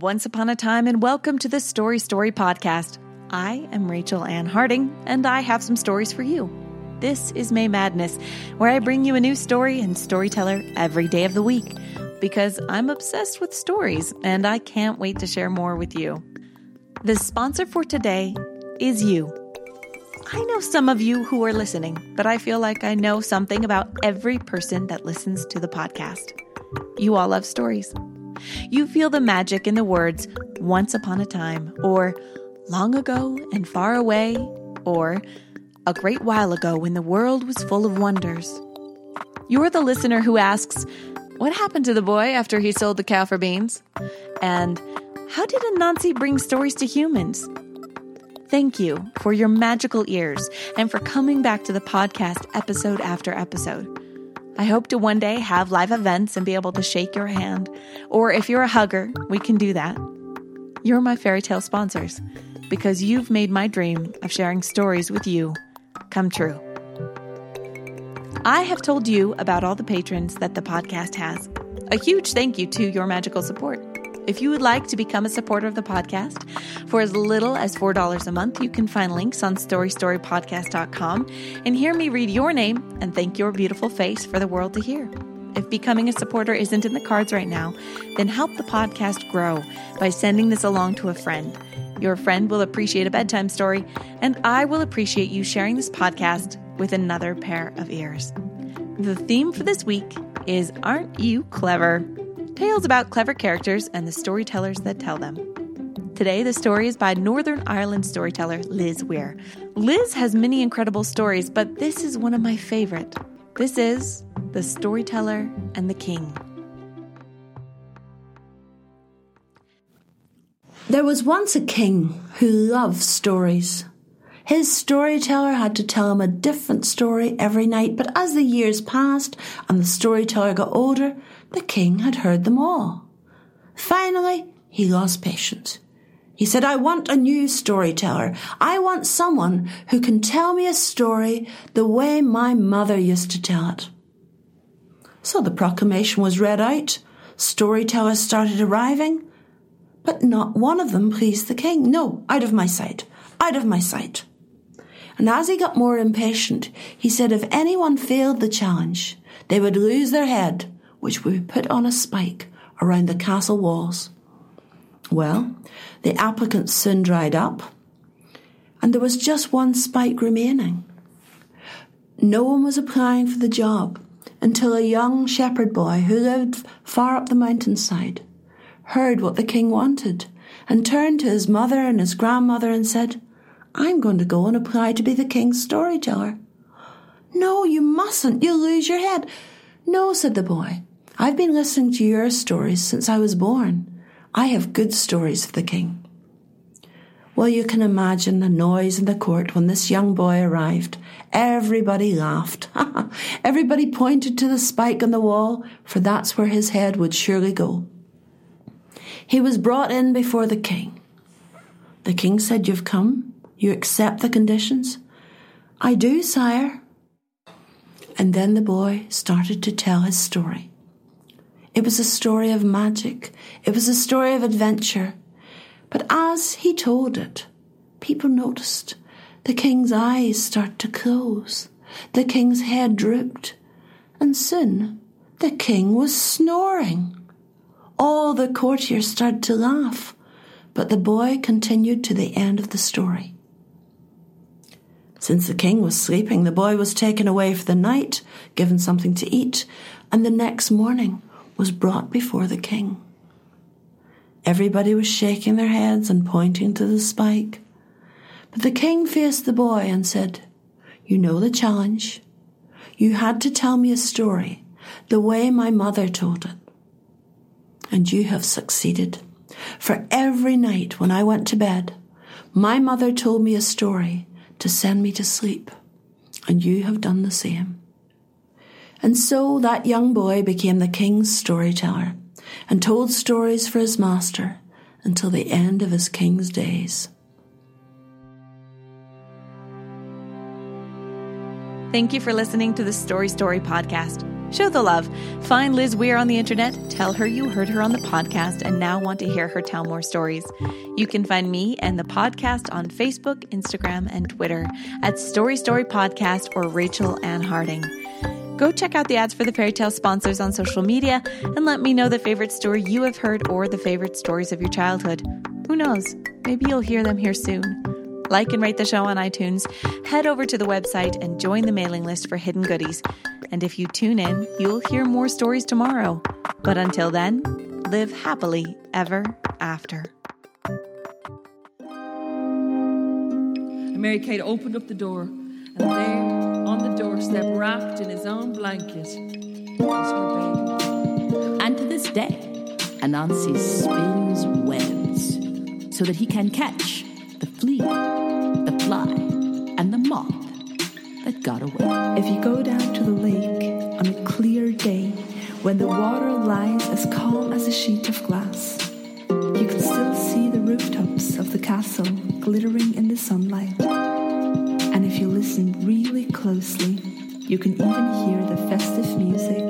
Once upon a time, and welcome to the Story Story podcast. I am Rachel Ann Harding, and I have some stories for you. This is May Madness, where I bring you a new story and storyteller every day of the week because I'm obsessed with stories and I can't wait to share more with you. The sponsor for today is you. I know some of you who are listening, but I feel like I know something about every person that listens to the podcast. You all love stories. You feel the magic in the words once upon a time, or long ago and far away, or a great while ago when the world was full of wonders. You're the listener who asks, What happened to the boy after he sold the cow for beans? And how did Anansi bring stories to humans? Thank you for your magical ears and for coming back to the podcast episode after episode. I hope to one day have live events and be able to shake your hand. Or if you're a hugger, we can do that. You're my fairy tale sponsors because you've made my dream of sharing stories with you come true. I have told you about all the patrons that the podcast has. A huge thank you to your magical support. If you would like to become a supporter of the podcast for as little as $4 a month, you can find links on storystorypodcast.com and hear me read your name and thank your beautiful face for the world to hear. If becoming a supporter isn't in the cards right now, then help the podcast grow by sending this along to a friend. Your friend will appreciate a bedtime story, and I will appreciate you sharing this podcast with another pair of ears. The theme for this week is Aren't You Clever? Tales about clever characters and the storytellers that tell them. Today, the story is by Northern Ireland storyteller Liz Weir. Liz has many incredible stories, but this is one of my favorite. This is The Storyteller and the King. There was once a king who loved stories. His storyteller had to tell him a different story every night, but as the years passed and the storyteller got older, the king had heard them all. Finally, he lost patience. He said, I want a new storyteller. I want someone who can tell me a story the way my mother used to tell it. So the proclamation was read out. Storytellers started arriving, but not one of them pleased the king. No, out of my sight, out of my sight. And as he got more impatient, he said if anyone failed the challenge, they would lose their head, which would be put on a spike around the castle walls. Well, the applicants soon dried up, and there was just one spike remaining. No one was applying for the job until a young shepherd boy who lived far up the mountainside heard what the king wanted and turned to his mother and his grandmother and said, I'm going to go and apply to be the king's storyteller. No, you mustn't. You'll lose your head. No, said the boy. I've been listening to your stories since I was born. I have good stories for the king. Well, you can imagine the noise in the court when this young boy arrived. Everybody laughed. Everybody pointed to the spike on the wall, for that's where his head would surely go. He was brought in before the king. The king said, You've come? You accept the conditions? I do, sire. And then the boy started to tell his story. It was a story of magic. It was a story of adventure. But as he told it, people noticed the king's eyes start to close. The king's head drooped. And soon the king was snoring. All the courtiers started to laugh, but the boy continued to the end of the story. Since the king was sleeping, the boy was taken away for the night, given something to eat, and the next morning was brought before the king. Everybody was shaking their heads and pointing to the spike. But the king faced the boy and said, You know the challenge. You had to tell me a story the way my mother told it. And you have succeeded. For every night when I went to bed, my mother told me a story to send me to sleep, and you have done the same. And so that young boy became the king's storyteller and told stories for his master until the end of his king's days. Thank you for listening to the Story Story podcast. Show the love. Find Liz Weir on the internet, tell her you heard her on the podcast and now want to hear her tell more stories. You can find me and the podcast on Facebook, Instagram, and Twitter at Story Story Podcast or Rachel Ann Harding. Go check out the ads for the fairy tale sponsors on social media and let me know the favorite story you have heard or the favorite stories of your childhood. Who knows? Maybe you'll hear them here soon. Like and rate the show on iTunes. Head over to the website and join the mailing list for hidden goodies. And if you tune in, you'll hear more stories tomorrow. But until then, live happily ever after. And Mary Kate opened up the door, and there, on the doorstep, wrapped in his own blanket, was her baby. And to this day, Anansi spins webs so that he can catch the flea, moth that got away. If you go down to the lake on a clear day when the water lies as calm as a sheet of glass, you can still see the rooftops of the castle glittering in the sunlight. And if you listen really closely, you can even hear the festive music